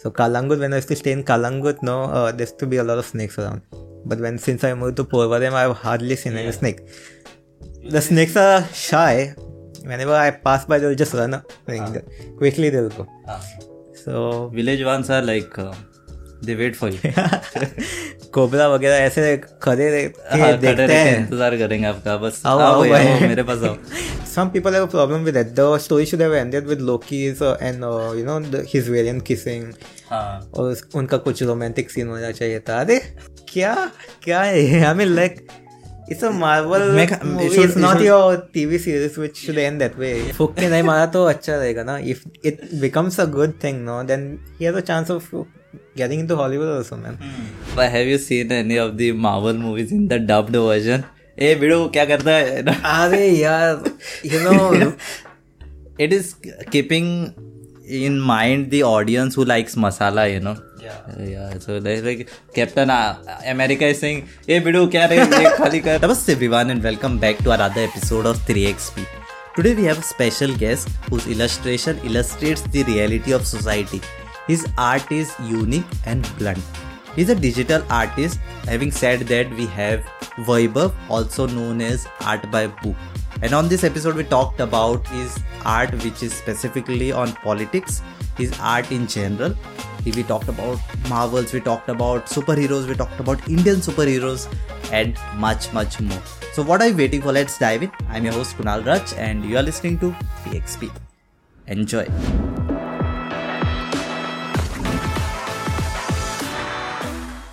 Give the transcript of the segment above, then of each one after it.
So Calangute, when I used to stay in Calangute, no, uh, there used to be a lot of snakes around. But when since I moved to Porvorim, I've hardly seen any snake. The snakes are shy. Whenever I pass by, they'll just run up. Quickly they'll go. So Village ones are like uh, they wait for you. Cobra वगैरह ऐसे खड़े हाँ, देखते हैं। इंतज़ार करेंगे आपका बस आओ, आओ आओ। आओ, मेरे पास आओ। Some people have a problem with that. The story should have ended with Loki's uh, and uh, you know the, his variant kissing. हाँ। और उस- उनका कुछ रोमांटिक सीन होना चाहिए था। अरे क्या क्या है? I mean like it's a Marvel movie it's not your TV series which should end that way फुक के नहीं मारा तो अच्छा रहेगा ना। If it becomes a good thing no then he has a chance of getting into Hollywood also man But have you seen any of the Marvel movies in the dubbed version? ए बिड़ू क्या करता है अरे यार you know it is keeping in mind the audience who likes masala you know yeah so there's like captain uh, america is saying hey bidu kya re ye khali kar namaste everyone and welcome back to another episode of 3xp today we have a special guest whose illustration illustrates the reality of society his art is unique and blunt He's a digital artist. Having said that, we have Vaibhav, also known as Art by Boo. And on this episode, we talked about his art, which is specifically on politics, his art in general. We talked about Marvels, we talked about superheroes, we talked about Indian superheroes, and much, much more. So, what are you waiting for? Let's dive in. I'm your host Kunal Raj, and you are listening to 3XP. Enjoy.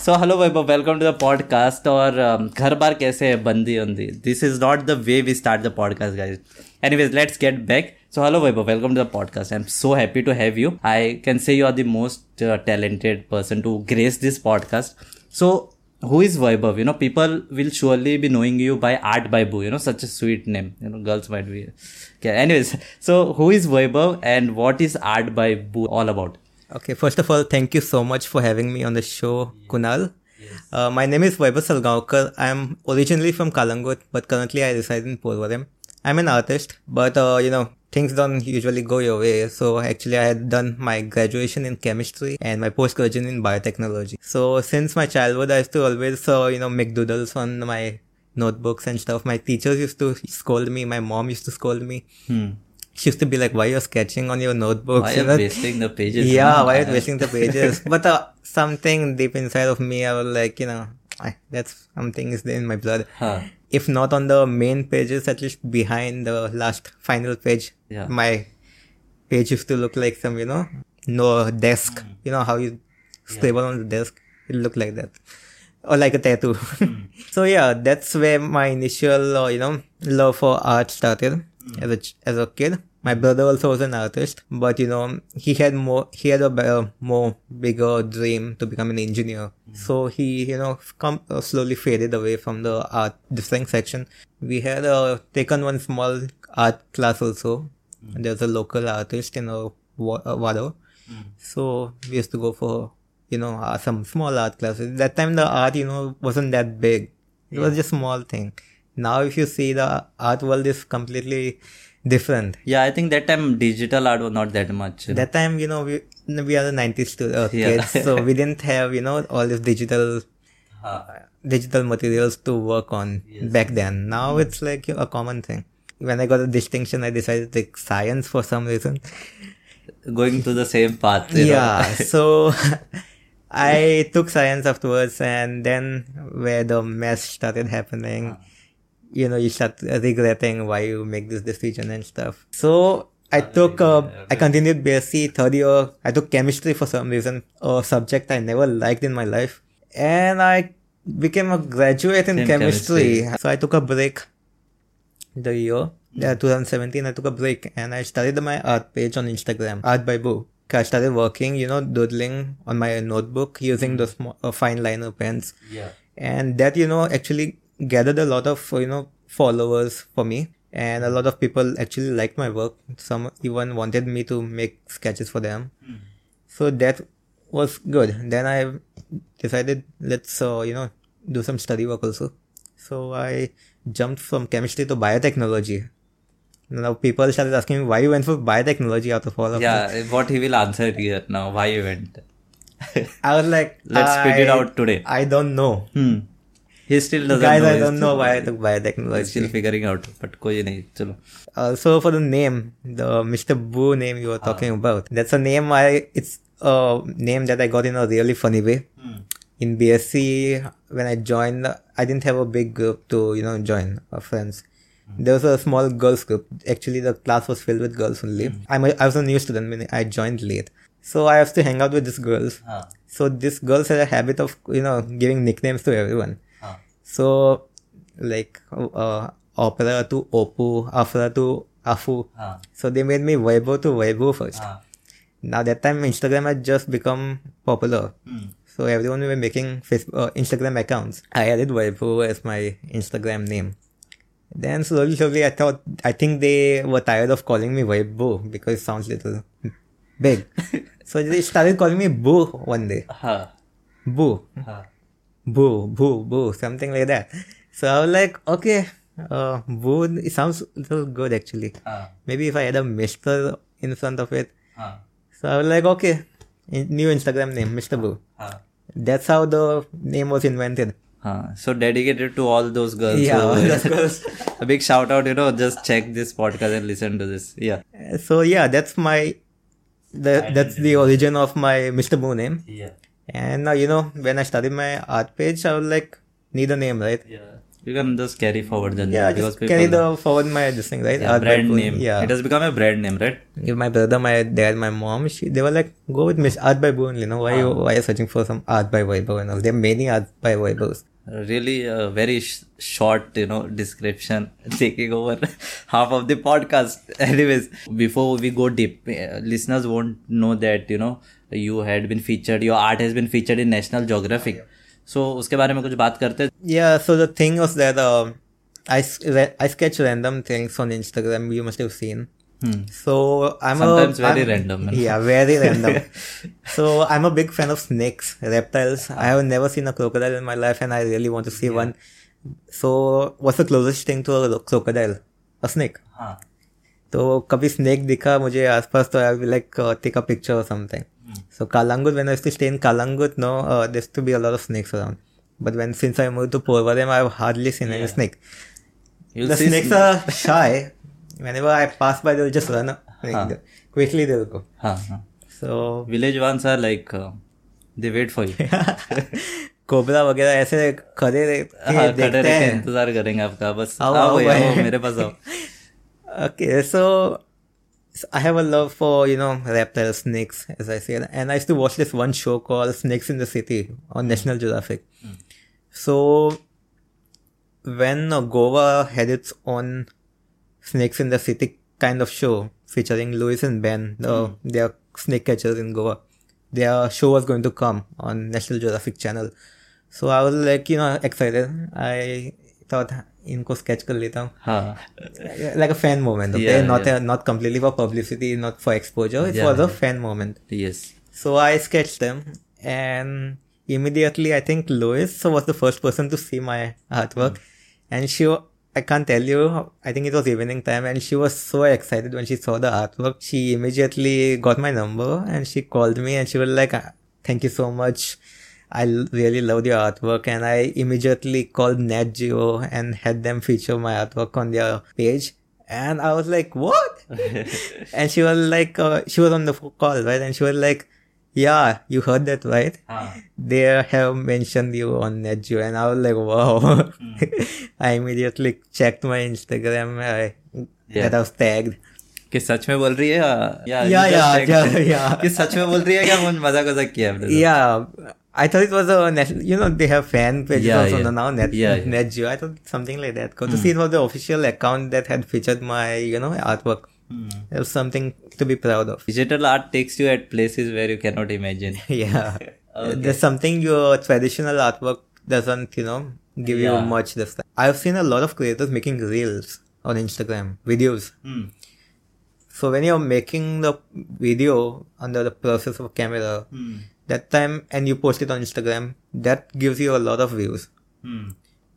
So hello Vaibhav welcome to the podcast और um, घर बार कैसे है बंदी बंदी this is not the way we start the podcast guys anyways let's get back so hello Vaibhav welcome to the podcast I am so happy to have you I can say you are the most talented person to grace this podcast so who is Vaibhav? You know, people will surely be knowing you by Art by Boo. You know, such a sweet name. You know, girls might be. Okay. Anyways, so who is Vaibhav and what is Art by Boo all about? Okay, first of all, thank you so much for having me on the show, Kunal. Uh, my name is Vaibhav Salgaonkar. I'm originally from Calangute, but currently I reside in Porvorim. I'm an artist, but uh, you know, things don't usually go your way. So actually, I had done my graduation in chemistry and my post-graduation in biotechnology. So since my childhood, I used to always, uh, you know, make doodles on my notebooks and stuff. My teachers used to scold me. My mom used to scold me. Hmm. She used to be like, "Why you're sketching on your notebooks?" Why you are know? wasting the pages? yeah huh? why are you wasting the pages but uh, something deep inside of me i was like you know I, that's something is in my blood Huh. if not on the main pages at least behind the last final page Yeah. my page used to look like some you know no desk Hmm. you know how you scribble on the desk it looked like that or like a tattoo Hmm. so yeah that's where my initial uh, you know love for art started As a as a kid. My brother also was an artist but you know he had more he had a better, more bigger dream to become an engineer. So he you know come uh, slowly faded away from the art drawing section. We had uh, taken one small art class also. There's a local artist in uh, Wa- uh, Wado. So we used to go for you know uh, some small art classes. That time the art you know wasn't that big. It was just small thing now if you see the art world is completely different Yeah, I think that time digital art was not that much. that time you know we we are the 90s to, uh, Yeah. kids so we didn't have you know all this digital Huh. digital materials to work on back then now mm. it's like a common thing when i got a distinction i decided to take science for some reason Going to the same path. You yeah so i took science afterwards and then where the mess started happening uh. You know you start regretting why you make this decision and stuff. So i took uh, i continued bsc third year. I took chemistry for some reason a subject i never liked in my life. And i became a graduate in chemistry. chemistry. so i took a break the year yeah, 2017 i took a break and i started my art page on instagram art by boo. I started working you know doodling on my notebook using the small, uh, fine liner pens. Yeah. and that you know actually gathered a lot of you know followers for me and a lot of people actually liked my work some even wanted me to make sketches for them so that was good then i decided let's uh, you know do some study work also so i jumped from chemistry to biotechnology now people started asking me why you went for biotechnology out of all of Yeah, what he will answer here now. Why you went? I was like, Let's figure it out today. I don't know. Hmm he still doesn't guys know. i don't know why i took biotechnology still figuring out but koi nahi chalo uh, so for the name the mr boo name you were ah. talking about that's a name i it's a name that i got in a really funny way hmm. in bsc when i joined i didn't have a big group to you know join our friends hmm. there was a small girls group. Actually, the class was filled with girls only. Hmm. I'm a, I was a new student when I joined late. So I have to hang out with these girls. Ah. So these girls had a habit of, you know, giving nicknames to everyone. So, like, uh, opera to opu, afra to afu. Uh. So they made me Weibo to Weibo first. Uh. Now that time Instagram had just become popular. Mm. So everyone were making Facebook, uh, Instagram accounts. I added Weibo as my Instagram name. Then slowly, slowly, I thought, I think they were tired of calling me Weibo because it sounds little big. so they started calling me Boo one day. Uh-huh. Boo. Uh-huh boo, boo, boo, something like that. So I was like, okay, uh, boo, it sounds good actually. Uh. Maybe if I had a Mr. in front of it. Uh. So I was like, okay, new Instagram name, Mr. Boo. Ah. That's how the name was invented. so dedicated to all those girls. Yeah, all those girls. a big shout out, you know, just check this podcast and listen to this. Yeah. So yeah, that's my, the, that's the origin of my Mr. Boo name. Yeah and now, you know, when I started my art page, I was like, need a name, right? Yeah. You can just carry forward the name Yeah, because just people. carry the forward my this thing, right? yeah, brand name. Yeah. It has become a brand name, right? If my brother, my dad, my mom, she, they were like, go with Miss Art by Boo only, you know, why you, why you searching for some Art by Weibo and all. There are many Art by Weibos. really a very sh- short you know description taking over half of the podcast anyways before we go deep uh, listeners won't know that you know you had been featured your art has been featured in national geographic so uske bare mein kuch baat karte yeah so the thing is that um, I, I sketch random things on instagram you must have seen. Hmm. So I'm sometimes a, very random. Yeah, very random. so I'm a big fan of snakes, reptiles. Ah. I have never seen a crocodile in my life, and I really want to see one. So what's the closest thing to a crocodile? A snake. Ah. तो कभी snake दिखा मुझे आसपास तो I like take a picture और something so Calangute when I stay in no this to be a lot of snakes around but when since I move to Porvorim am I hardly seen any snake snakes are shy whenever I pass by there just run quickly there go so village ones are like they wait for you cobra वगैरह ऐसे खड़े हाँ, इंतज़ार करेंगे आपका। बस आओ आओ मेरे पास आओ। Okay, so, I have a love for you know reptiles, snakes, as I said, and I used to watch this one show called Snakes in the City on mm. National Geographic. Mm. So, when uh, Goa had its own Snakes in the City kind of show featuring Louis and Ben, the mm. their snake catchers in Goa, their show was going to come on National Geographic Channel. So I was like, you know, excited. I thought इनको sketch कर लेता हूँ हाँ like a fan moment okay Yeah, not yeah. A, not completely for publicity not for exposure it Yeah, was a yeah. fan moment yes so i sketched them and immediately i think lois was the first person to see my artwork and she wa- i can't tell you i think it was evening time and she was so excited when she saw the artwork she immediately got my number and she called me and she was like "Ah, thank you so much I l- really loved your artwork and I immediately called Nat Geo and had them feature my artwork on their page. And I was like, what? and she was like, uh, she was on the phone call, right? And she was like, yeah, you heard that, right? हाँ They have mentioned you on Nat Geo. And I was like, wow. I immediately checked my Instagram I, Yeah. that I was tagged. कि सच में बोल रही है या या Yeah, you just yeah, like- yeah, yeah. कि सच में बोल रही है क्या मुझे मजाक मजाक किया आपने तो? yeah, I thought it was a national, you know, they have fan pages Yeah, also yeah. now, Net, Yeah, yeah. Net Geo. I thought something like that. Got to see it was the official account that had featured my, you know, artwork. Hmm. It was something to be proud of. digital art takes you at places where you cannot imagine yeah. Okay. There's something your traditional artwork doesn't, you know, give Yeah. you much this time. I've seen a lot of creators making reels on Instagram, videos. Hmm. So when you're making the video under the process of camera, Hmm. That time and you post it on Instagram, that gives you a lot of views. Hmm.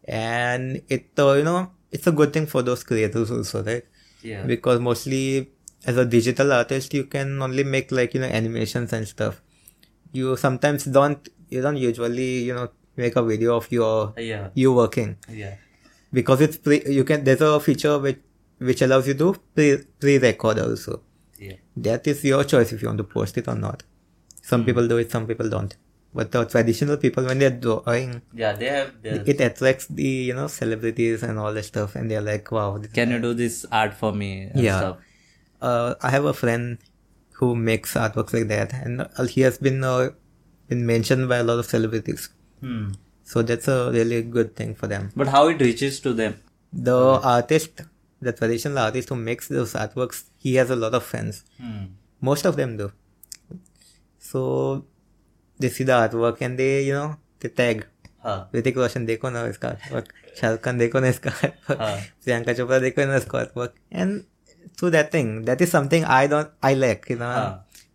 And it, uh, you know, it's a good thing for those creators also, right? yeah Because mostly as a digital artist, you can only make like, you know, animations and stuff. you sometimes don't you don't usually you know make a video of your Yeah. you working Yeah. because it's pre you can there's a feature which which allows you to pre pre-record also Yeah. that is your choice if you want to post it or not some people do it some people don't but the traditional people when they're drawing Yeah. They have. Their, it attracts the you know celebrities and all that stuff and they're like wow Can you do this art for me? And yeah Stuff? uh, i have a friend who makes artworks like that and uh, he has been uh, been mentioned by a lot of celebrities Hmm. so that's a really good thing for them But how it reaches to them? the artist the traditional artist who makes those artworks he has a lot of fans Hmm. most of them do so they see the artwork and they you know they tag Huh. Hrithik Roshan देखो ना इसका artwork Shahrukh Khan देखो ना इसका artwork हाँ. प्रियंका चोपड़ा देखो ना इसका artwork and through that thing that is something I don't I lack you know हाँ.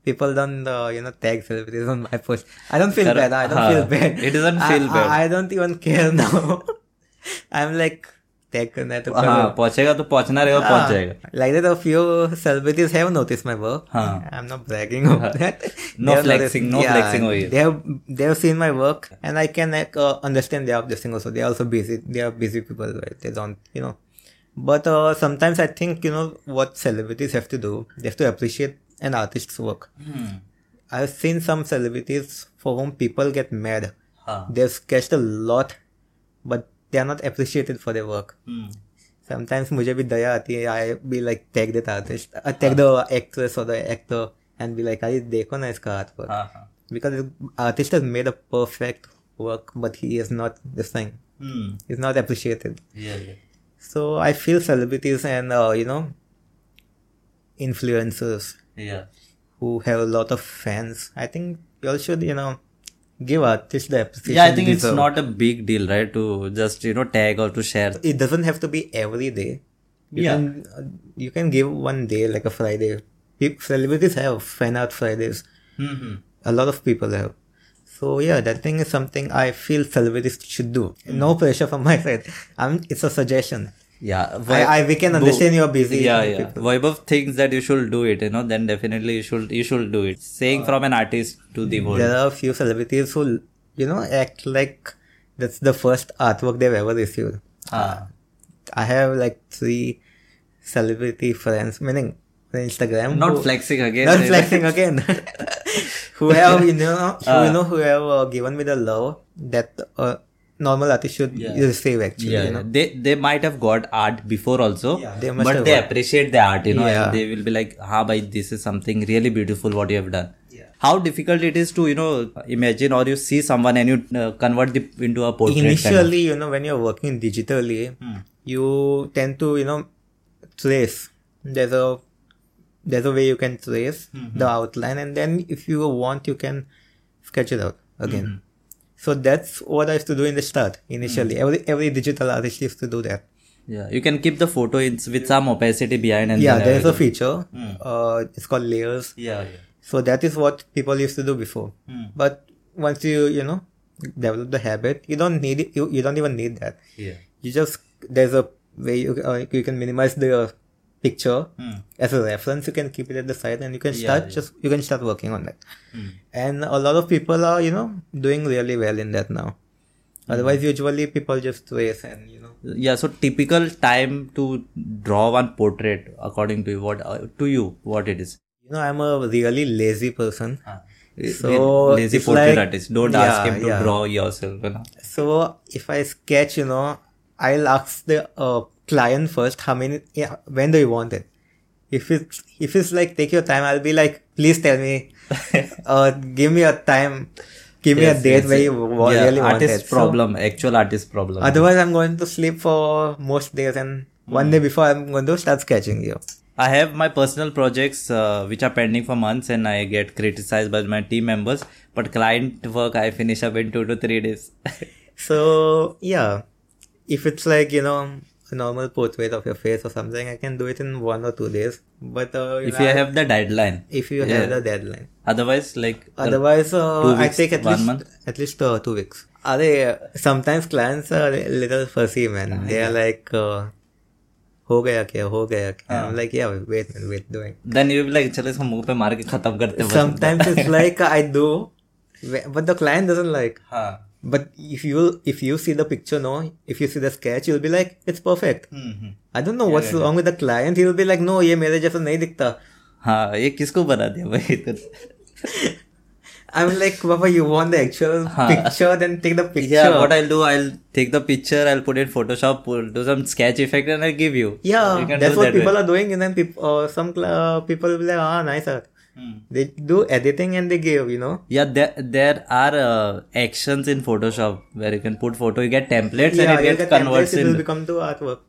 people don't uh, you know tag celebrities on my post I don't feel Correct. bad I don't हाँ. feel bad It doesn't I- feel I, bad. I don't even care now I'm like tag करना है तो हाँ, पहुंचेगा तो पहुँचना रहेगा हाँ, पहुंचेगा like that a few celebrities have notice my work I am not bragging of that no flexing no flexing over they have they have seen my work and I can like understand they are just sing also they are also busy they are busy people they don't you know but sometimes I think you know what celebrities have to do they have to appreciate an artists work I have seen some celebrities for whom people get mad they have sketched a lot but they are not appreciated for their work Hmm. sometimes मुझे भी दया आती है I be like tag the artist tag the actress और the actor and be like अरे देखो ना इसका आर्ट वर्क हाँ हाँ because the artist has made a perfect work but he is not this thing Hmm. he's not appreciated Yeah, yeah. so i feel celebrities and uh, you know influencers Yeah. who have a lot of fans i think you all should you know give artists the appreciation Yeah, I think it's not a big deal, right? To just you know tag or to share. it doesn't have to be every day. You Yeah. Can, uh, you can give one day, like a Friday. Celebrities have fan art Fridays. Mm-hmm. A lot of people have. So yeah, that thing is something I feel celebrities should do. No pressure from my side. I'm, it's a suggestion. Yeah, I, I we can understand you're busy. Yeah, yeah. people. Vaibhav thinks that you should do it. You know, then definitely you should you should do it. Saying from an artist to the world. There are a few celebrities who, you know, act like that's the first artwork they've ever received. Ah. I have like three celebrity friends, meaning on Instagram. Not who- flexing again. Not flexing again. who have you know who you know who have uh, given me the love that uh, normal artist should Yeah. receive actually. Yeah, you know? they they might have got art before also, Yeah, they must but they got- appreciate the art, you know, Yeah. and they will be like, "Ha, bhai, this is something really beautiful what you have done." How difficult it is to you know imagine or you see someone and you uh, convert it into a portrait. kind of- Initially, you know, when you're working digitally, Hmm. you tend to you know trace. There's a there's a way you can trace Mm-hmm. the outline, and then if you want, you can sketch it out again. Mm-hmm. So that's what I used to do in the start initially. Mm. Every every digital artist used to do that. yeah, you can keep the photo in, with some opacity behind and yeah, there's a feature. Mm. Uh, it's called layers. Yeah, yeah. So that is what people used to do before. Mm. But once you you know develop the habit, you don't need it. You, you don't even need that. Yeah. You just there's a way you uh, you can minimize the picture Mm. as a reference. You can keep it at the side and you can start yeah. just you can start working on that. Mm. And a lot of people are you know doing really well in that now. Hmm. Otherwise, usually people just trace and you know. Yeah, so typical time to draw one portrait according to you, what uh, to you what it is. You know, I'm a really lazy person. So, lazy portrait like- artist. Don't ask him to yeah. draw yourself. You know? So if I sketch, you know, I'll ask the uh, client first how many, yeah, when do you want it? If it's if it's like take your time, I'll be like, please tell me, uh, give me a time, give me a date yes, where yes. you wa- yeah, really want artist it. So, problem, actual artist problem. otherwise, I'm going to sleep for most days, and one Hmm. day before I'm going to start sketching you. I have my personal projects uh, which are pending for months and I get criticized by my team members. But client work I finish up in two to three days. So yeah, if it's like you know a normal portrait of your face or something, I can do it in one or two days. But uh, if know, you have the deadline. if you Yeah. have the deadline. Otherwise, like uh, Otherwise, uh, two I weeks, take at one least month? at least uh, two weeks. Are they? Uh, sometimes clients are a little fussy, man. they are like, uh, "हो गया क्या? हो गया क्या?" I'm like, "Yeah, wait, man, wait, doing." then you will be like चलो इसको मुंह पे मार के खत्म करते हैं बस. Sometimes it's like I do, Wh- but the client doesn't like. हाँ But if you if you see the picture, no, if you see the sketch, you'll be like, it's perfect. Hmm, hmm. I don't know what's wrong with the client. He'll be like, no, ये मेरे जैसा नहीं दिखता. हाँ ये किसको बना दिया भाई तो I'm like, Papa, you want the actual picture, then take the picture. yeah what I'll do I'll take the picture I'll put it in Photoshop pull, do some sketch effect and I'll give you Yeah, You can that's do what that way. people are doing, and then people, uh, some cl- uh, people will be like, ah, nice art. Hmm. They do editing and they give, you know. Yeah, there there are uh, actions in Photoshop where you can put photo, you get templates yeah, and you it get gets converts templates, it will in become to artwork.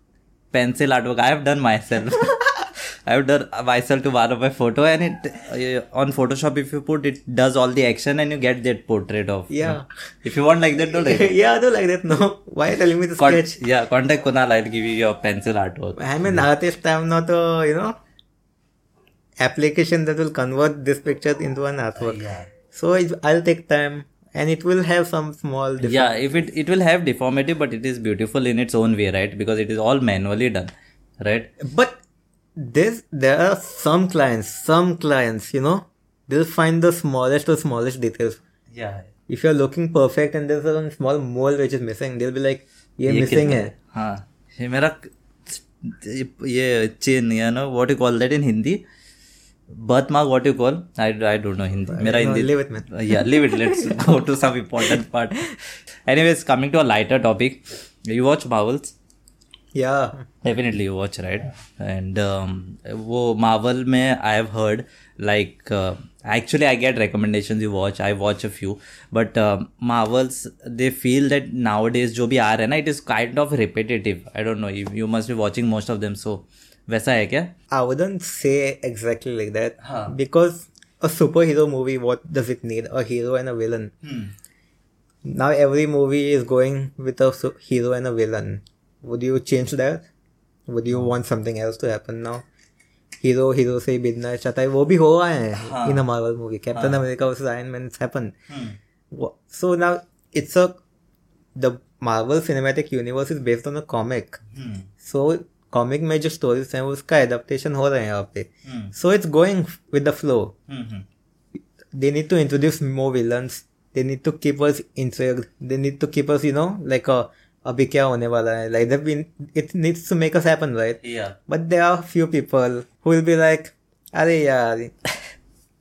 pencil artwork. I have done myself. I have done myself to one of my photo and it uh, on Photoshop if you put it does all the action and you get that portrait of. Yeah. If you want like that, do it. yeah, do like that. No, why are you telling me the Con- sketch? yeah, contact Kunal. I'll give you your pencil artwork. I'm an artist. I'm not a you know application that will convert this picture into an artwork. Yeah. So it, I'll take time, and it will have some small. Difference. Yeah, if it it will have deformity, but it is beautiful in its own way, right? Because it is all manually done, right? But this there are some clients, some clients, you know, they'll find the smallest or smallest details. Yeah. If you're looking perfect and there's a small mole which is missing, they'll be like, ये ये missing कितना- है. हाँ ये मेरा ये चिन you know what you call that in Hindi birthmark what you call? I, I don't know hindi. Mera hindi live it man uh, yeah leave it let's go to some important part. Anyways coming to a lighter topic. You watch marvels? Yeah. Definitely you watch right? And um, marvel may i have heard like uh, actually i get recommendations you watch i watch a few. But uh, marvels they feel that nowadays jo bhi aa it is kind of repetitive. I don't know you, you must be watching most of them so uh, वैसा है क्या I wouldn't say exactly like that Huh. because a superhero movie, what does it need? A hero and a villain. Now every movie is going with a su- hero and a villain. Would you change that? Would you want something else to happen now? Hero hero से business चाहता है वो भी हो रहा है in a Marvel movie. Captain America versus Iron Man it's happened. Wha- So now it's a the Marvel Cinematic Universe is based on a comic. So comic में जो स्टोरीज हैं उसका एडप्टेशन हो रहे हैं यहाँ पे। So it's going with the flow they need to introduce more villains they need to keep us interact they need to keep us you know like अभी क्या होने वाला है? Like that it needs to make us happen right but they are few people who will be like अरे यार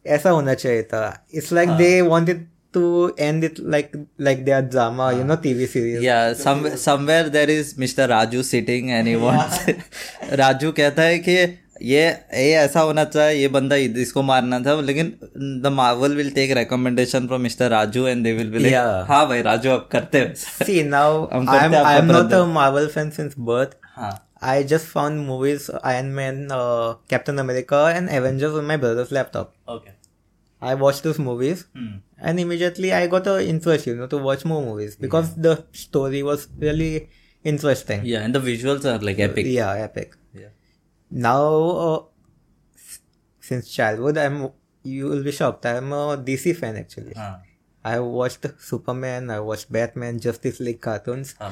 ऐसा होना चाहिए था। It's like they wanted to end it like like their drama, you know, TV series. Yeah, some somewhere there is Mr. Raju sitting and he wants Raju कहता है कि ये ये ऐसा होना चाहिए ये बंदा इसको मारना था लेकिन the Marvel will take recommendation from mister Raju and they will be like हाँ भाई राजू अब करते हैं। See now I am I am not a Marvel fan since birth I just found movies Iron Man Captain America and Avengers on my brother's laptop okay I watched those movies hmm. and immediately I got an interest, you know, to watch more movies because yeah. the story was really interesting. Yeah, and the visuals are like epic. Yeah, epic. Yeah. Now, uh, since childhood, I'm you will be shocked. I'm a DC fan actually. Uh. I watched Superman, I watched Batman, Justice League cartoons, uh.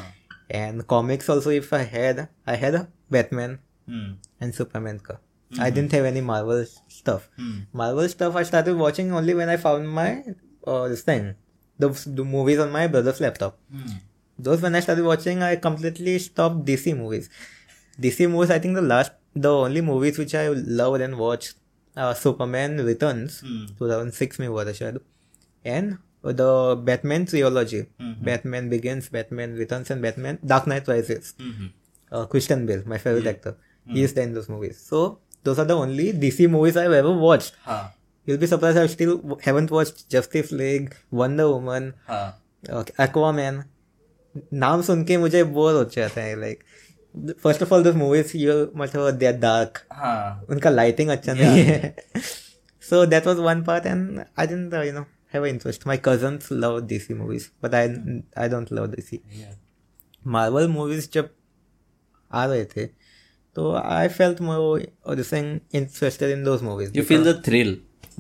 and comics also. If I had, I had a Batman hmm. and Superman. Ka. I didn't have any Marvel stuff. Hmm. Marvel stuff I started watching only when I found my uh, this thing, the, the movies on my brother's laptop. Hmm Those when I started watching, I completely stopped DC movies. DC movies, I think the last, the only movies which I loved and watched, uh, Superman Returns, Hmm. 2006 में हुआ था शायद, and the Batman trilogy, Batman Begins, Batman Returns, and Batman Dark Knight Rises hmm uh, Christian Bale, my favorite actor. He is there in those movies. So those are the only DC movies I've ever watched. हाँ। You'll be surprised I still haven't watched Justice League, Wonder Woman, हाँ। Aquaman. नाम सुन के मुझे bore हो जाता है like first of all this movies you मतलब they are dark उनका लाइटिंग अच्छा नहीं है। So that was one part and I didn't you know have interest my cousins love DC movies but I I don't love DC Marvel movies जब आ रहे थे तो I felt more interested in those movies you feel the thrill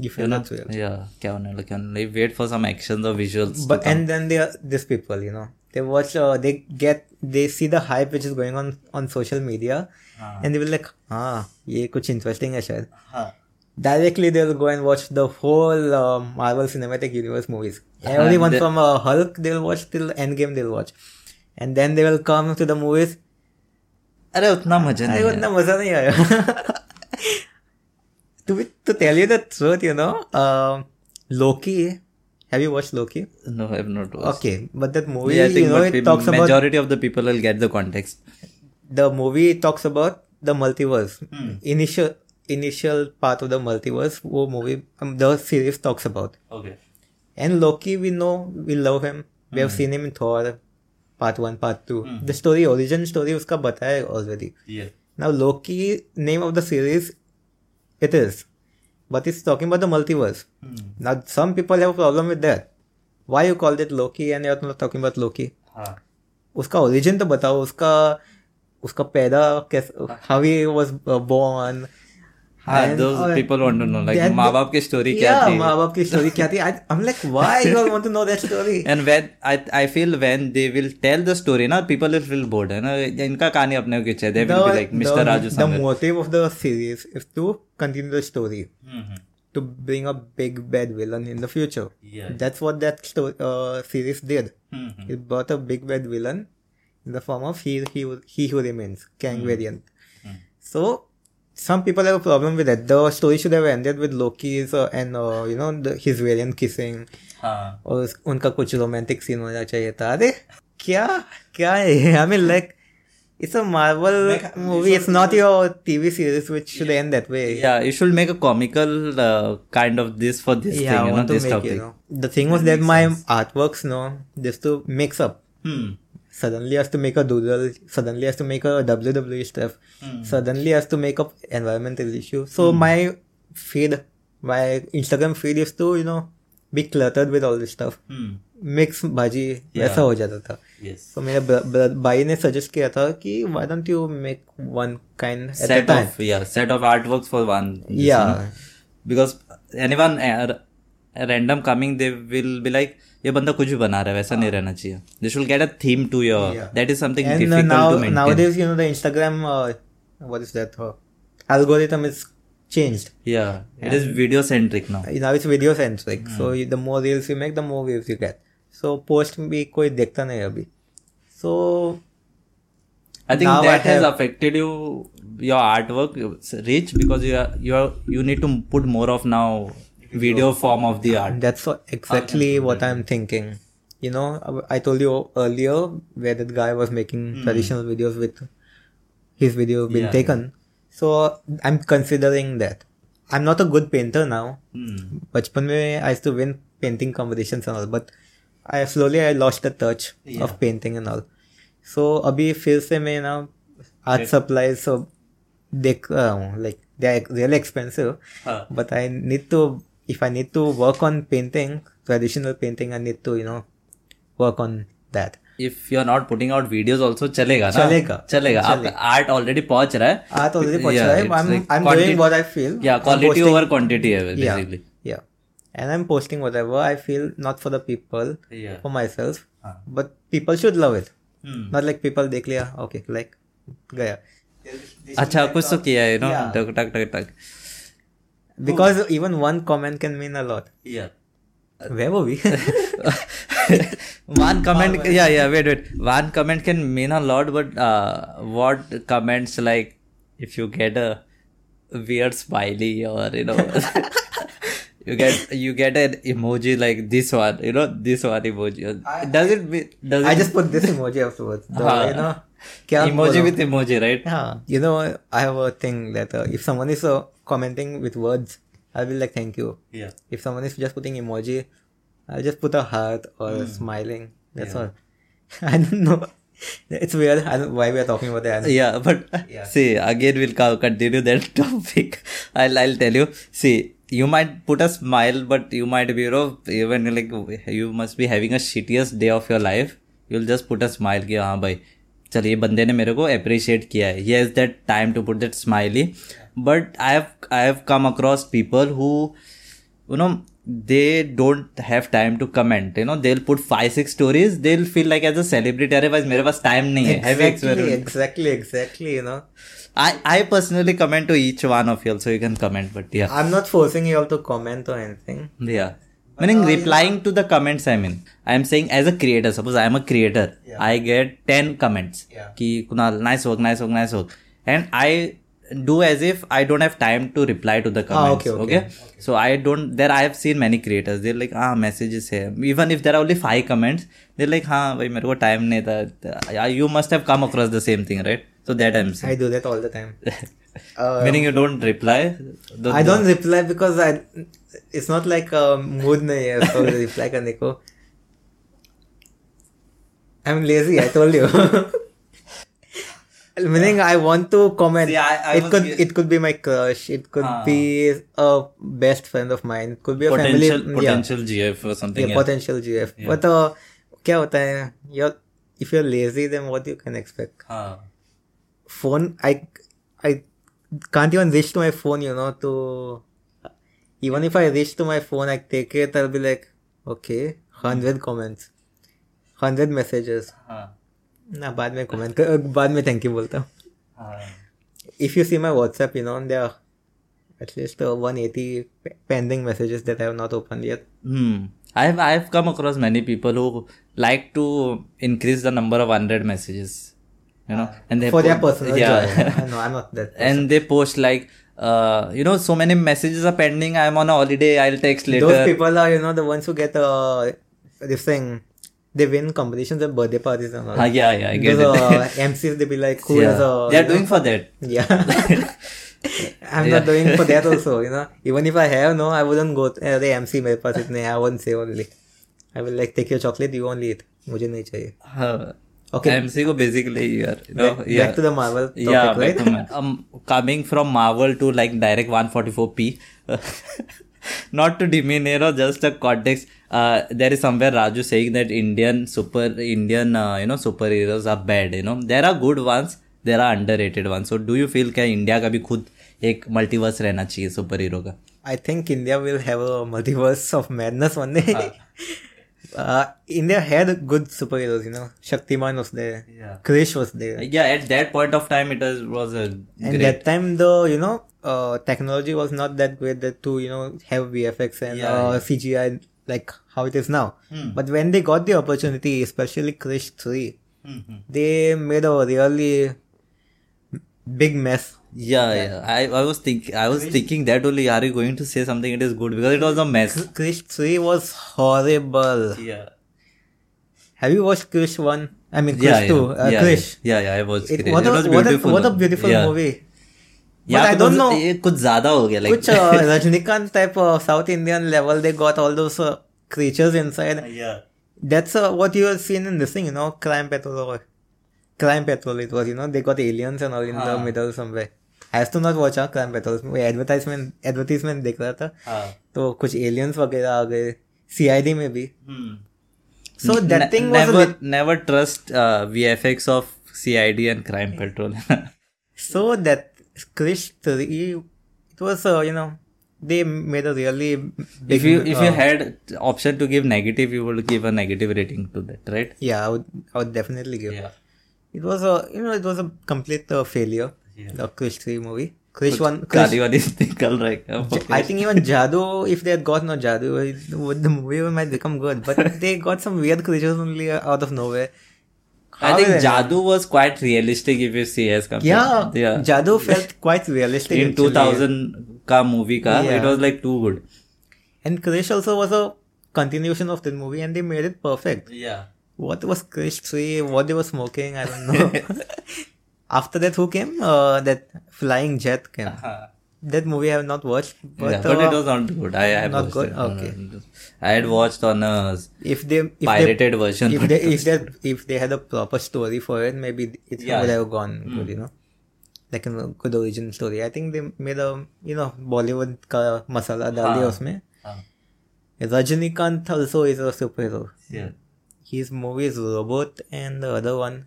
you feel that thrill. yeah क्या होने वाला क्या होने वाला wait for some actions or visuals But and then there are these people, you know, they watch, uh, they get, they see the hype which is going on on social media, and they will like, ah, ये कुछ interesting है शायद. हाँ directly they'll go and watch the whole uh, Marvel Cinematic Universe movies. Everyone they- from uh, Hulk they'll watch till Endgame they'll watch, and then they will come to the movies. अरे उतना मजा अरे नहीं है उतना मजा नहीं आया. to be, to tell you the truth, you know, uh, Loki. Have you watched Loki? no I have not watched Okay, but that movie, yeah, I think you know, but it pe- talks about majority of the people will get the context the movie talks about the multiverse. Hmm. Initial initial part of the multiverse. वो movie um, the series talks about. okay And Loki, we know, we love him. We Hmm. have seen him in Thor, Part one part two. The story origin story उसका बताया already now Loki name of the series it is but is talking about the multiverse now some people have problem with that why you call that Loki and you are not talking about Loki उसका origin तो बताओ उसका उसका पैदा कैसे how he was born माँ बाप की स्टोरी क्या थी माँ बाप की स्टोरी क्या थी I am like why you want to know that story and when I I feel when they will tell the story ना पीपल विल फील बोर्ड है ना इनका कहानी अपने को खींचे they will be like mister Raju the motive of the series is to continue the story to bring a big bad villain in the future. Yeah. That's what that story, uh, series did. Mm-hmm. It brought a big bad villain in the form of He, he, he Who Remains, Kang mm-hmm. variant. Mm-hmm. So, some people have a problem with that the story should have ended with Loki's uh, and uh, you know the, his variant kissing हाँ और उनका कुछ romantic scene होना चाहिए था अरे क्या क्या है I mean like it's a Marvel movie it's not your TV series which should end that way yeah you should make a comical uh, kind of this for this yeah thing I you know want to this make topic you know the thing was that my sense. artworks no just to mix up hmm. Suddenly has to make a doodle suddenly has to make a WWE stuff mm. suddenly has to make up environmental issue so mm. my feed my Instagram feed used to you know be cluttered with all this stuff Hmm. Mix bhaji वैसा हो जाता था yes तो मेरे ब- ब- भाई ने सजेस्ट किया था कि why don't you make one kind a of yeah set of artworks for one this, या anyone uh, random coming they will be like ये बंदा कुछ भी बना रहा है वैसा नहीं रहना चाहिए they should get a theme to your. That is something uh, difficult to maintain nowadays you know the Instagram uh, what is that uh, algorithm is changed yeah it is video centric now now it's video centric so you- the more reels you make the more views you get so post भी कोई देखता नहीं अभी so I think Now I that has have- affected you your artwork reach because you are you are you need to put more of now video form of the art That's what, exactly what I'm thinking. You know, I- I told you earlier where that guy was making traditional videos with his video being Yeah. taken. So I'm considering that. I'm not a good painter now. Hmm. बचपन में I used to win painting competitions and all, but I slowly I lost the touch of painting and all. So अभी फिर से मैं ना art supplies सब देख रहा हूँ like they are really expensive हाँ. but I need to if I need to work on painting traditional painting I need to you know work on that if you are not putting out videos also चलेगा ना चलेगा। चलेगा आपका art already पहुंच रहा है art already पहुंच Yeah, रहा है it's I'm, like I'm quanti- doing what I feel yeah I'm quality posting- over quantity है yeah basically yeah and I'm posting whatever I feel not for the people yeah for myself हाँ. but people should love it Hmm. not like people देख लिया okay like गया अच्छा कुछ तो किया है नो Yeah. टक टक टक टक because oh. even one comment can mean a lot. Yeah. Where were we? One comment yeah yeah wait wait. One comment can mean a lot but uh, what comments like if you get a weird smiley or you know you get you get an emoji like this one you know this one emoji. I, does it be, does i it, just put this emoji afterwards. The uh, you uh-huh. know emoji with emoji right? Uh, you know i have a thing that uh, if someone is so commenting with words, I'll be like, thank you. yeah If someone is just putting emoji, I'll just put a heart or smiling. That's all. I don't know. It's weird. I don't why we are talking about that. yeah but Yeah. see again we'll co- continue that topic i'll i'll tell you see you might put a smile but you might be you know even like you must be having a shittiest day of your life you'll just put a smile कि हाँ भाई चल ये बंदे ने मेरे को appreciate किया है he has that time to put that smiley but i have i have come across people who you know they don't have time to comment you know they'll put five six stories they'll feel like as a celebrity otherwise मेरे पास time नहीं है have you exactly, experiment exactly, exactly. You know, I I personally comment to each one of you so you can comment but yeah I'm not forcing you all to comment or anything. yeah meaning replying to the comments I mean I am saying as a creator suppose I am a creator I get 10 comments Yeah. कि Kunal nice work nice work nice work and I do as if I don't have time to reply to the ah, comments. Ah, okay, okay. okay, So I don't. There I have seen many creators. They're like, ah, messages here. Even if there are only five comments, they're like, ha, bhai, mere ko time nahi tha. You must have come across the same thing, right? So that I'm saying. I do that all the time. uh, Meaning you don't reply. Don't I don't reply because I. It's not like a mood nahi hai so reply karne ko. I'm lazy. I told you. Meaning I want to comment. See, I- I it was could ge- it could be my crush. It could Ah. be a best friend of mine. It could be a potential family. yeah. potential GF or something yeah, yeah. potential GF. But uh, क्या होता है? You're if you're lazy, then what you can expect? हाँ. phone i i can't even reach to my phone you know to even if i reach to my phone i take it i'll be like okay 100 comments 100 messages हाँ. ना बाद में comment कर बाद में thank you बोलता हूँ हाँ. if you see my whatsapp you know there are at least uh, 180 pe- pending messages that i have not opened yet Hmm. I've I've come across many people who like to increase the number of hundred messages, you know, and they for their personal yeah. joy no i'm not that Person. and they post like, uh, you know, so many messages are pending. I'm on a holiday. I'll text later. those people are you know the ones who get uh this thing they win competitions at birthday parties and all Ah, yeah, yeah, I get Those, it. uh, MCs they be like who yeah. has a They're doing for that. yeah I'm not doing for that also you know even if I have no I wouldn't go uh, the MC मेरे पास इतने I won't say only I will like take your chocolate you only eat मुझे नहीं चाहिए हाँ. Okay. MC को basically you're, you know, back, yeah. back to the Marvel topic yeah, right back to Ma- um, coming from Marvel to like direct 144p. not to demean you know just a context uh, there is somewhere Raju saying that Indian super Indian uh, you know superheroes are bad. You know there are good ones, there are underrated ones. So do you feel that India का भी खुद एक multiverse रहना चाहिए super hero का I think India will have a multiverse of madness one India had good superheroes, you know. Shaktiman was there. Yeah. Krrish was there. Yeah, at that point of time, it was, was a. And great... that time, the you know, uh, technology was not that great that to you know have VFX and yeah, uh, yeah. CGI like how it is now. Mm. But when they got the opportunity, especially Krrish 3, mm-hmm. they made a really big mess. Yeah, yeah. yeah. I, I was think I was Krrish, thinking that only are you going to say something it is good because it was a mess. Krrish 3 was horrible. Yeah. Have you watched Krrish 1? I mean Krrish yeah, 2. Yeah. Uh, yeah, Krrish. Yeah, yeah, I watched it, Krrish. What a, was beautiful. What a, what a beautiful movie. Yeah, but I don't know. ये कुछ ज्यादा हो गया like कुछ Rajinikanth type South Indian level they got all those creatures inside. Yeah. That's uh, what you have seen in this thing, you know, Crime Patrol or Crime Patrol it was, you know, they got aliens and all in uh-huh. the middle somewhere. Has to not watch Crime Patrol उसमें advertisement advertisement देख रहा था हाँ. तो कुछ aliens वगैरह आ गए CID में भी so that thing never never trust VFX of CID and Crime Patrol so that Krrish 3 it was uh, you know they made a really big, if you if uh, you had option to give negative you would give a negative rating to that right yeah i would, I would definitely give yeah. it was a you know it was a complete uh, failure yeah. the krrish 3 movie krrish 1 krrish, right. i think even Jadoo, if they had gotten no would the movie might become good but they got some weird creatures only out of nowhere I think? Jadoo was quite realistic if you see as compared. Yeah, yeah. Jadoo felt quite realistic. In actually. 2000 का movie का, Yeah. it was like too good. And Krrish also was a continuation of the movie, and they made it perfect. Yeah. What was Krrish three? What they were smoking? I don't know. After that, who came? Uh, that flying jet came. That movie I have not watched, but, yeah, but uh, it was not good. I, I not good? it. No, no, Okay. no. I had watched on a if they if pirated they, version. If they if they if they had a proper story for it, maybe it yeah. would have gone mm. good, hmm. you know, like a good origin story. I think they made a you know Bollywood ka masala dal diya usme. Rajinikanth also is a superhero. Yeah, his movies Robot and the other one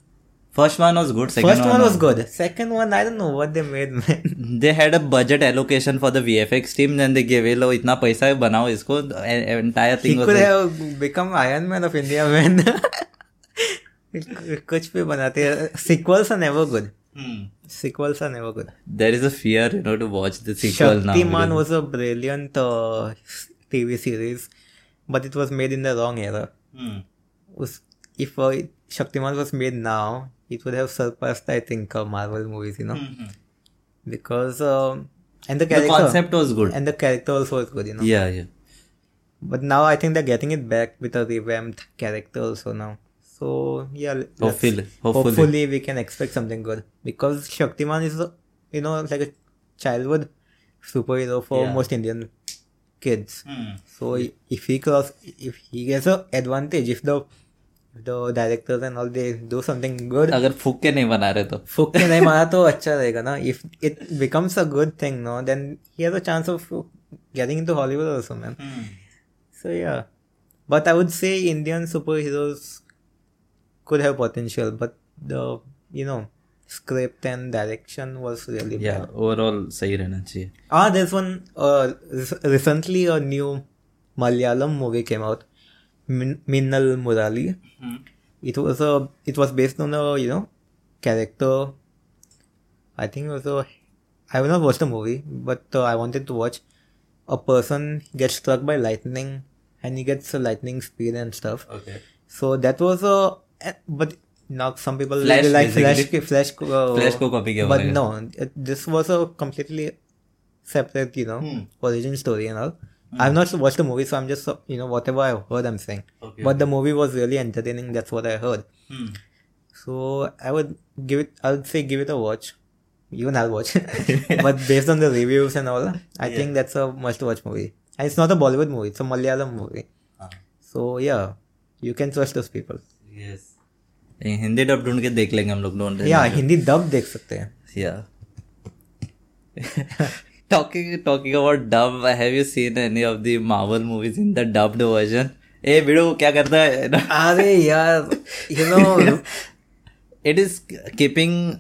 First one was good. Second First one was good. Second one, I don't know what they made, man. They had a budget allocation for the VFX team, then they gave लो इतना पैसा है बनाओ इसको entire He thing was could like, have become Iron Man of India, man. कुछ भी बनाते हैं sequels are never good. hmm. Sequels are never good. there is a fear, you know, to watch the sequel now. Shaktiman because- was a brilliant uh, TV series, but it was made in the wrong era. Hmm. Was if uh, Shaktiman was made now, it would have surpassed, I think, uh, Marvel movies. You know, Mhm. because um and the The concept was good. and the character also was good. You know, Yeah, yeah. but now I think they're getting it back with a revamped character also now. So yeah, Hopefully, hopefully. hopefully we can expect something good because Shaktiman is, you know, like a childhood superhero for Yeah. most Indian kids. Hmm. So if he cross, if he gets a advantage, if the the directors and all they do something good, अगर फूक के नहीं बना रहे तो फुक के नहीं मारा तो अच्छा रहेगा ना if it becomes a good thing no then he has a chance of getting into Hollywood also man so yeah but I would say Indian superheroes could have potential but the you know script and direction was really या bad overall सही रहना चाहिए ah there's one uh recently a new Malayalam movie came out Min- Minnal Murali. Mm-hmm. It was a it was based on a you know character. I think it was a. I will not watch the movie, but uh, I wanted to watch. A person gets struck by lightning, and he gets a lightning speed and stuff. Okay. So that was a eh, but now some people flash like flash flash uh, flash copy but no it, this was a completely separate you know hmm. origin story and all I've not watched the movie, so I'm just, uh, you know, whatever I've heard, I'm saying. Okay, but the movie was really entertaining. That's what I heard. So I would give it. I would say give it a watch. Even I'll watch. but based on the reviews and all, I Yeah. think that's a must-watch movie. And it's not a Bollywood movie; it's a Malayalam movie. So yeah, you can trust those people. Yes Hindi dub ढूंढ के देख लेंगे हम लोग don't Yeah, Hindi dub देख सकते हैं. Yeah. talking talking about dub have you seen any of the marvel movies in the dubbed version? ए बिड़ो क्या करता है? अरे यार you know it is keeping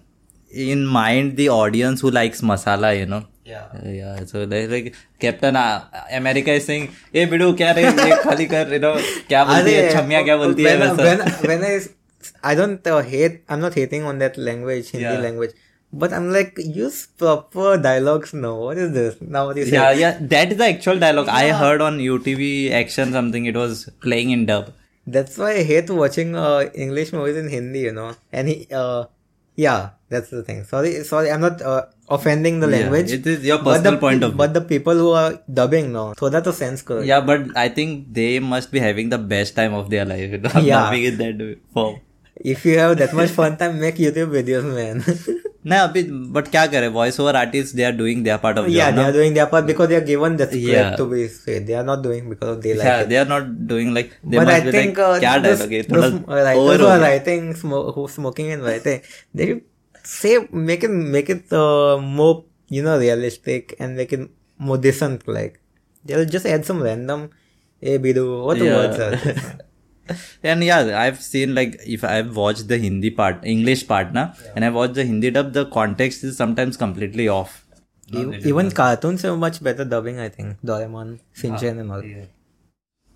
in mind the audience who likes masala you know या so like Captain America is saying ए बिड़ो क्या रे खाली कर यू नो क्या बोलती है? छमिया क्या बोलती है वैसे? When I don't hate I am not hating on that language Hindi language But I'm like, use proper dialogues now. What is this? Now what you say? Yeah, yeah, that is the actual dialogue. I heard on UTV action something. It was playing in dub. That's why I hate watching uh, English movies in Hindi, you know. And he, uh, yeah, that's the thing. Sorry, sorry, I'm not uh, offending the Yeah, language. it is your but the, personal point of view. But the people who are dubbing now, so that's a sense correct. Yeah, but I think they must be having the best time of their life. You know, Yeah. dubbing in that form. If you have that much fun time, make YouTube videos, man. नहीं अभी but क्या करे voice over artist they are doing their part of yeah, they are doing their part because they are given the script Yeah. to be said. They are not doing because they like yeah it. they are not doing like they but I must be think like uh, क्या those, dialogue है those थोड़ा writers over who हो are गया। writing, smo- who smoking and writing, they say make it make it uh, more you know realistic and make it more decent. Like they'll just add some random a bidu what the Yeah. words are. and yeah i've seen like if i've watched the hindi part english part na and i watched the hindi dub the context is sometimes completely off. E- Even cartoons are much better dubbing. I think. Doraemon, Shinchan, and all.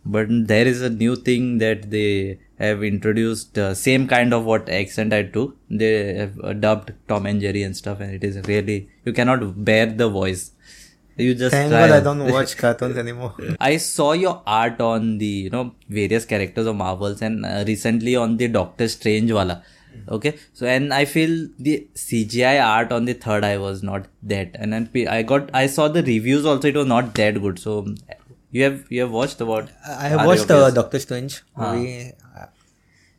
but there is a new thing that they have introduced uh, same kind of what accent i took they have uh, dubbed tom and jerry and stuff and it is really you cannot bear the voice you just Thank God I don't watch cartoons anymore. I saw your art on the you know various characters of Marvels and uh, recently on the Doctor Strange wala. Okay, so and I feel the CGI art on the third eye was not that, and then I got I saw the reviews also it was not that good. So you have you have watched about I have watched uh. Doctor Strange movie. Uh,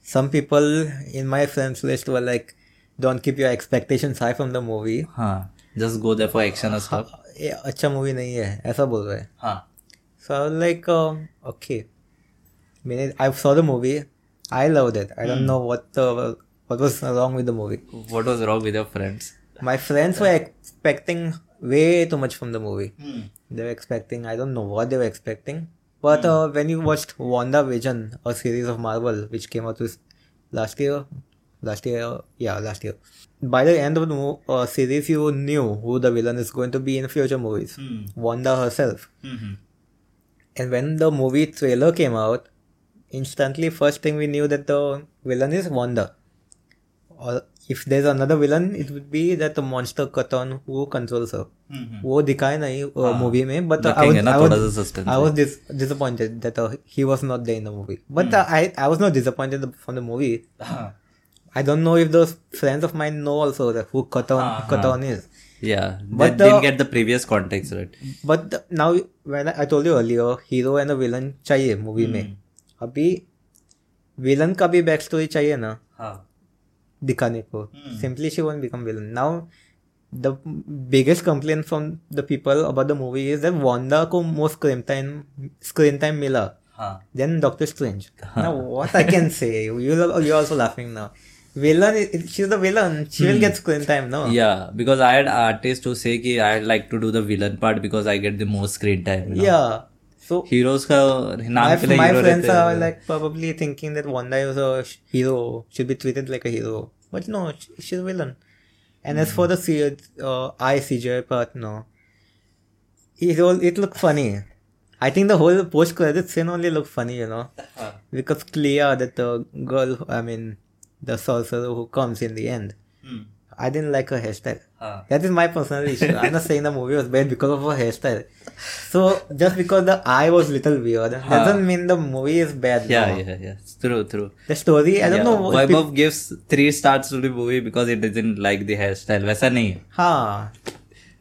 Some people in my friends list were like, "Don't keep your expectations high from the movie." huh just go there for action or stuff. ये अच्छा movie नहीं है ऐसा बोल रहे हाँ। Like okay मैंने I saw the movie I love that I don't know what what was wrong with the movie what was wrong with friends my friends were expecting way too much from the movie they are expecting I don't know what they are expecting but when you watched WandaVision a series of Marvel which came out last year last year या last year by the end of the uh, series, you knew who the villain is going to be in future movies. Wanda herself. Mm-hmm. And when the movie trailer came out, instantly, first thing we knew that the villain is Wanda. Or if there's another villain, it would be that the monster Chthon who controls her. वो दिखाए नहीं uh, movie में but disappointed that uh, he was not there in the movie. But uh, I I was not disappointed from the movie. I don't know if those friends of mine know also that who Chthon uh-huh. Ah, ah. Is. Yeah, but didn't get the previous context right. But now when I, told you earlier, hero and the villain chahiye movie mm. mein. Abhi villain ka bhi backstory chahiye na. Huh. Dikhane ko. Mm. Simply she won't become villain. Now the biggest complaint from the people about the movie is that Wanda ko most screen time screen time mila. Huh. Then Doctor Strange. Now what I can say? You you also laughing now villain she's the villain she hmm. will get screen time no? Yeah because i had artists who say ki i like to do the villain part because i get the most screen time you know? yeah so heroes ka naam my, my hero friends are like probably thinking that wanda is a hero should be treated like a hero. But no she's a villain. And as for hmm. the uh, i cj part no. It all it looked funny. I think the whole post credit scene only looked funny, you know, because clear that the girl, I mean, the sorcerer who comes in the end, Hmm. I didn't like her hairstyle. हाँ. That is my personal issue. I'm not saying the movie was bad because of her hairstyle. So just because the eye was little weird uh. doesn't mean the movie is bad. Yeah, no. yeah, yeah. It's true, true. The story, I don't yeah. know. Vaibhav gives three stars to the movie because he doesn't like the hairstyle. वैसा नहीं है. हाँ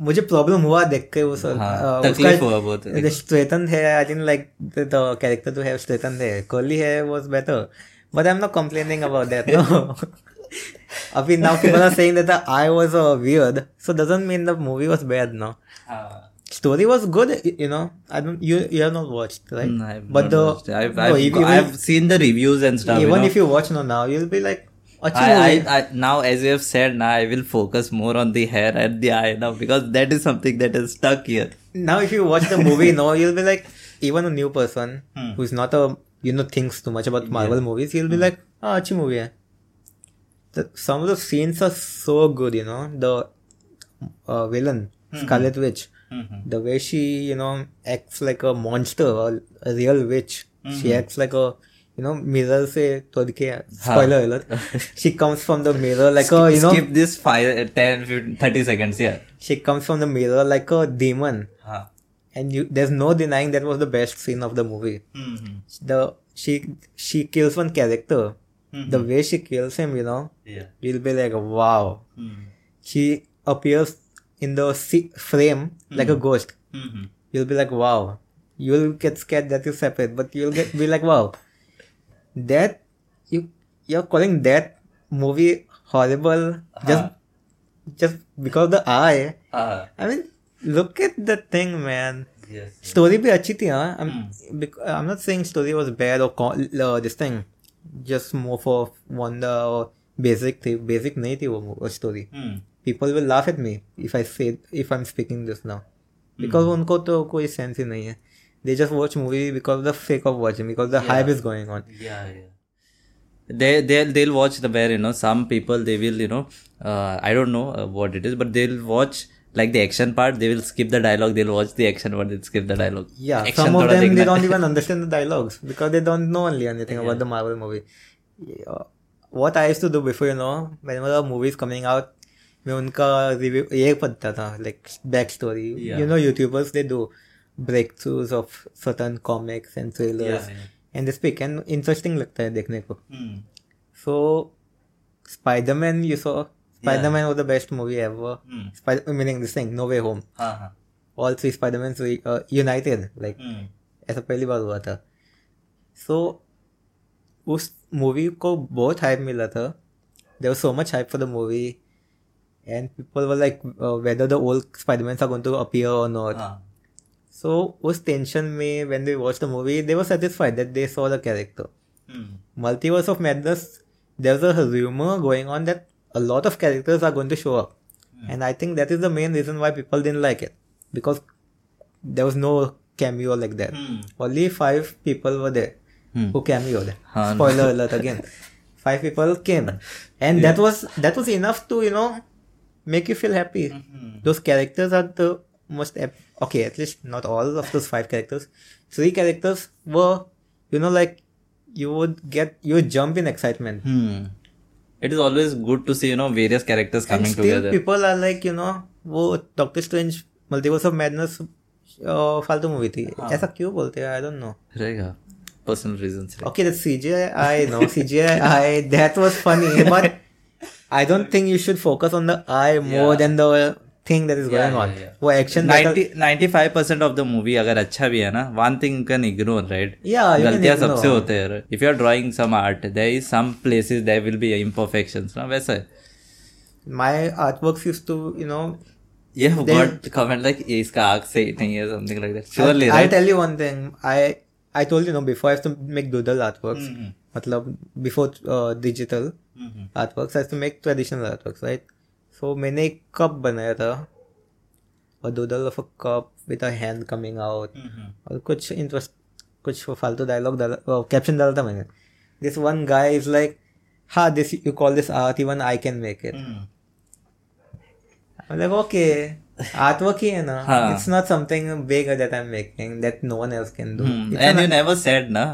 मुझे problem हुआ देख के हाँ, uh, तकलीफ़ हुआ बहुत. hair I didn't like the, the character to have straightened hair curly hair was better But I'm not complaining about that. No. I mean, now people are saying that the eye was uh, weird, so doesn't mean the movie was bad. No. Uh, Story was good, you know. I don't. You you have not watched, right? Mm, no, I've but the watched. I've, no, even, I've, seen the reviews and stuff. Even you know? if you watch no now, you'll be like, I, I, I, now as you have said now I will focus more on the hair and the eye now because that is something that is stuck here. Now if you watch the movie now you'll be like even a new person hmm. who's not a you know thinks too much about Marvel yeah. movies, he'll be mm. like, "Ah, oh, achi movie." Hai. The, some of the scenes are so good, you know. The uh, villain mm-hmm. Scarlet Witch, mm-hmm. the way she you know acts like a monster, a, a real witch. Mm-hmm. She acts like a you know mirror say todke spoiler alert. she comes from the mirror like skip, a you know skip this five, 10 15, 30 seconds. Yeah, she comes from the mirror like a demon and you there's no denying that was the best scene of the movie Mhm. the she she kills one character Mhm. the way she kills him you know Yeah. you'll be like wow Mhm. she appears in the frame like a ghost Mhm. you'll be like wow you'll get scared that you separate but you'll get be like wow that you you're calling that movie horrible just just because of the eye Uh, i mean look at the thing, man. Yes. Story bhi achi thi, huh? I'm, hmm. bec- I'm not saying story was bad or con- uh, this thing. Just more for Wanda or basic thi. Basic nahi wo story. Hmm. People will laugh at me if I say, if I'm speaking this now. Because hmm. unko to koi sense hi nahi hai. They just watch movie because of the sake of watching, because the yeah. hype is going on. Yeah, yeah they they'll, they'll watch the bear you know some people they will you know uh, i don't know uh, what it is but they'll watch like the action part they will skip the dialogue they'll watch the action part they'll skip the dialogue. yeah Action some of them they don't even understand the dialogues because they don't know only anything yeah. about the Marvel movie Yeah. what I used to do before you know whenever a movie is coming out मैं उनका review ये पढ़ता था like back story Yeah. you know YouTubers they do breakthroughs of certain comics and trailers Yeah, yeah. and they speak and interesting लगता है देखने को Hmm. so Spider-Man you Spider-Man was the best movie ever Hmm. Spider- meaning this thing No Way Home हाँ हाँ. all three Spider-Mans were uh, united like Hmm. ऐसा पहली बार हुआ था सो उस मूवी को बहुत हाइप मिला था there so much hype for the movie and people were like whether the old Spider-Man are going to appear और नॉट हाँ. सो उस टेंशन में when they watch the movie they were satisfied that they saw the character Hmm. multiverse of madness there's a rumor going on that a lot of characters are going to show up. And i think that is the main reason why people didn't like it. Because there was no cameo like that. Hmm. only five people were there Hmm. who cameoed हाँ. spoiler alert again. Five people came. And that was that was enough to you know make you feel happy. Those characters are the most ep- okay at least not all of those five characters. Three characters were you know like you would get you would jump in excitement. Hmm It is always good to see, you know, various characters and coming still together. people are like you know वो doctor strange multiverse of madness फालतू movie थी ऐसा क्यों बोलते हैं I don't know रहेगा personal reasons Okay, the CGI, I know CGI, I that was funny, but I don't think you should focus on the eye more thing that is going on वो action 95 percent of the movie अगर अच्छा भी है ना one thing you can ignore right गलतियाँ सबसे होते हैं if you are drawing some art there is some places there will be imperfections ना वैसा है my artworks used to you know Yeah, they, got comment like इसका आग से नहीं है something like that. Surely. I, right? I tell you one thing. I I told you know before I have to make doodle artworks. Mm-hmm. मतलब before uh, digital mm-hmm. artworks, I have to make traditional artworks, right? So so, मैंने एक cup बनाया था। A doodle of a cup with a hand coming out और कुछ interest कुछ फालतू dialogue डाला कैप्शन डाला था मैंने। This one guy is like ha this you call this art even I can make it मतलब ओके आर्ट वर्क ही है ना। It's not something big that I am making that no one else can do and you never said ना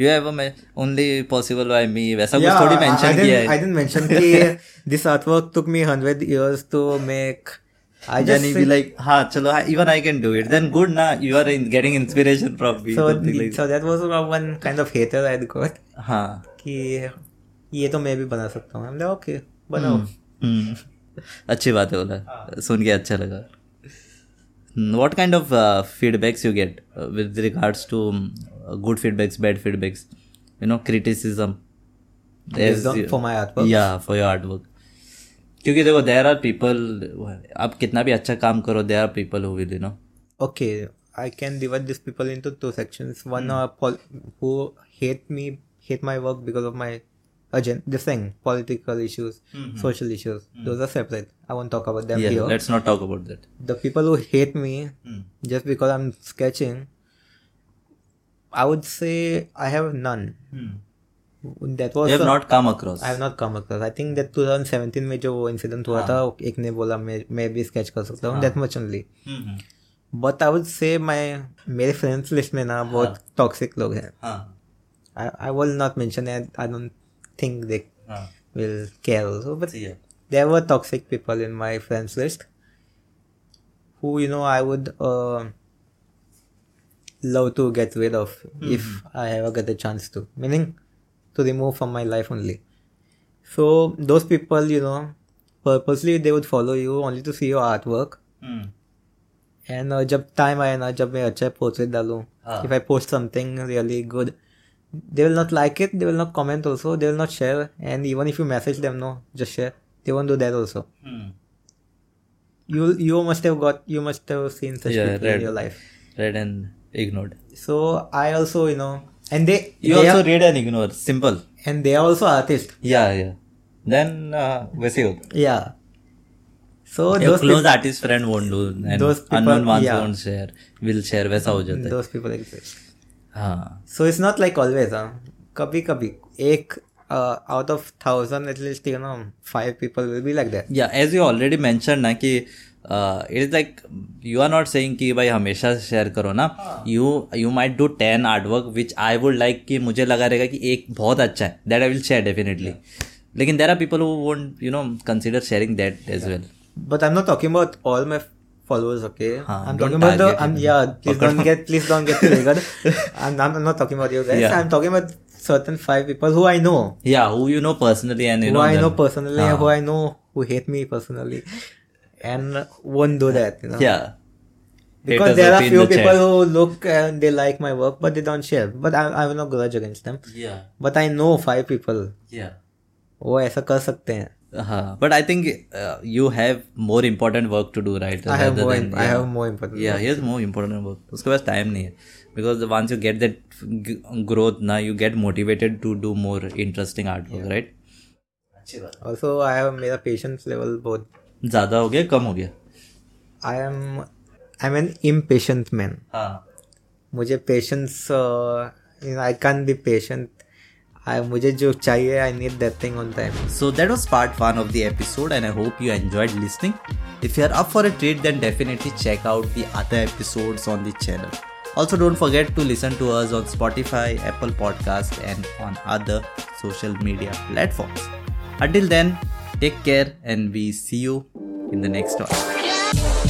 you have a only possible by me वैसा yeah, कुछ थोड़ी I- I mention didn't- किया I didn't mention कि this artwork took me hundred years to make. I just be like हाँ चलो हाँ, even I can do it then good ना you are in, getting inspiration from me so like so that was one kind of hater I got हाँ कि ये तो मैं भी बना सकता हूँ. Like, okay, बनाओ. हम्म अच्छी बात है बोला सुन के अच्छा लगा what kind of uh, feedbacks you get uh, with regards to um, uh, good feedbacks bad feedbacks you know criticism Based As on- you- for my artwork? yeah for your artwork क्योंकि देखो देर are people आप कितना भी अच्छा काम करो there are people who will you no Okay, I can divide these people into two sections. One are pol- who hate me, hate my work because of my agenda, this thing, political issues, social issues. Those are separate. I won't talk about them yeah here. let's not talk about that The people who hate me just because I'm sketching, I would say I have none. That was you have a- not come across I have not come across. I think that 2017 में जो वो incident हुआ था एक ने बोला मैं मैं भी स्केच कर सकता हूँ that much only. Hmm, but I would से माय मेरे फ्रेंड्स लिस्ट में ना बहुत टॉक्सिक लोग हैं हाँ आई will not mention it I don't think they हाँ will care also but yeah there were toxic people in my friends list who you know I would uh, love to get rid of if I ever get a chance to meaning to remove from my life only so those people you know purposely they would follow you only to see your artwork hmm and uh, जब time आया ना जब मैं अच्छा portrait डालूं हाँ. If I post something really good they will not like it they will not comment also they will not share and even if you message them no just share they won't do that also hmm you you must have got you must have seen such Yeah, people read. in your life read and ignored so i also you know and they you they also are, read and ignore simple and they are also artists yeah yeah then uh, वैसे ही होता yeah so Your those close peop- artist friend won't do and Those people- unknown ones yeah. won't share will share वैसा हो जाता है those people exist हाँ so it's not like always huh? कभी कभी एक uh, out of thousand at least you know five people will be like that या as you already mention ना कि it is like you are not saying कि भाई हमेशा share करो ना। You you might do ten artwork which I would like कि मुझे लगा रहेगा कि एक बहुत अच्छा है। That I will share definitely लेकिन there are people you know consider sharing that as well but I am not talking about all my followers okay certain five people who i know. Yeah who you know personally and who know i them. know personally yeah. who ah. i know who hate me personally. and won't do that. You know, या because there are few people who look and they like my work, but they don't share. But I, I have no grudge against them. या But I know five people या वो ऐसा कर सकते हैं. हाँ but I think you have more important work to do right I have more. I have more important. yeah here's more important work उसके पास time नहीं है because once you get that g- growth ना you get motivated to do more interesting artwork right अच्छी बात Also, I have मेरा patience level बहुत. ज़्यादा हो गया कम हो गया? I am I am an impatient man मुझे patience I can be patient मुझे जो चाहिए I need that thing on time so that was part one of the episode and I hope you enjoyed listening if you are up for a treat then definitely check out the other episodes on this channel also don't forget to listen to ours on Spotify Apple podcast and on other social media platforms. Until then take care, and we see you in the next one.